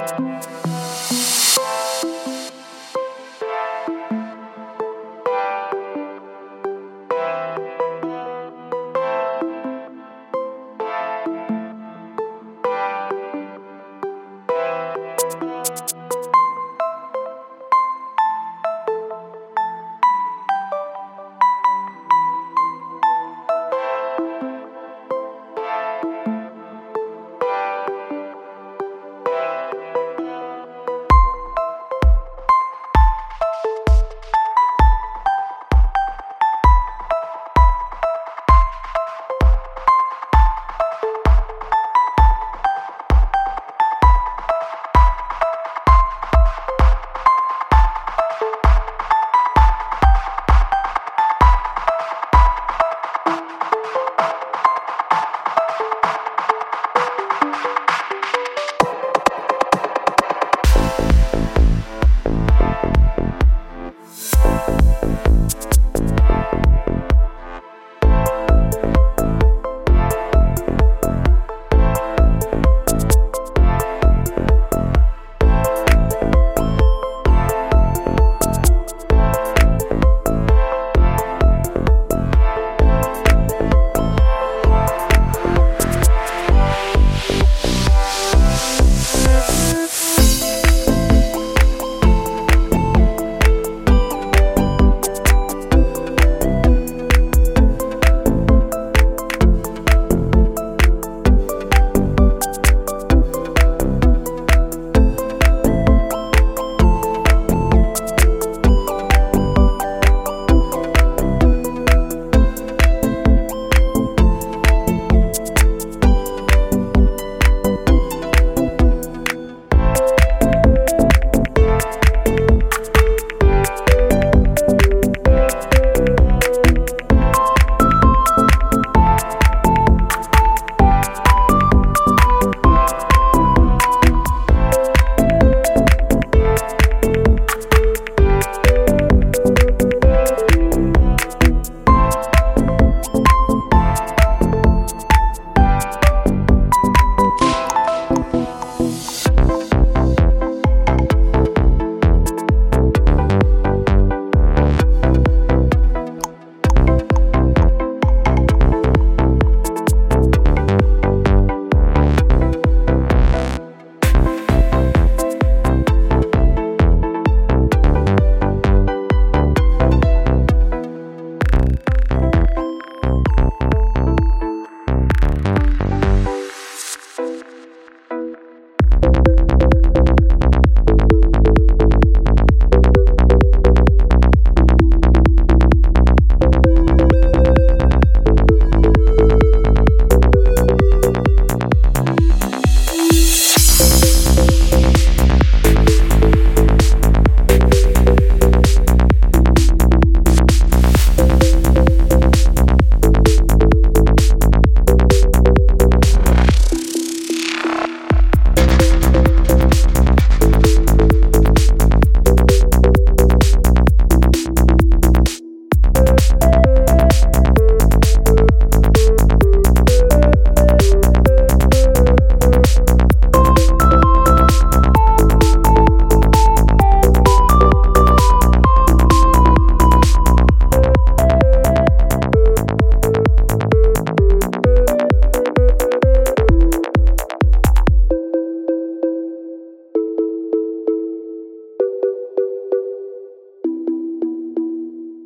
you.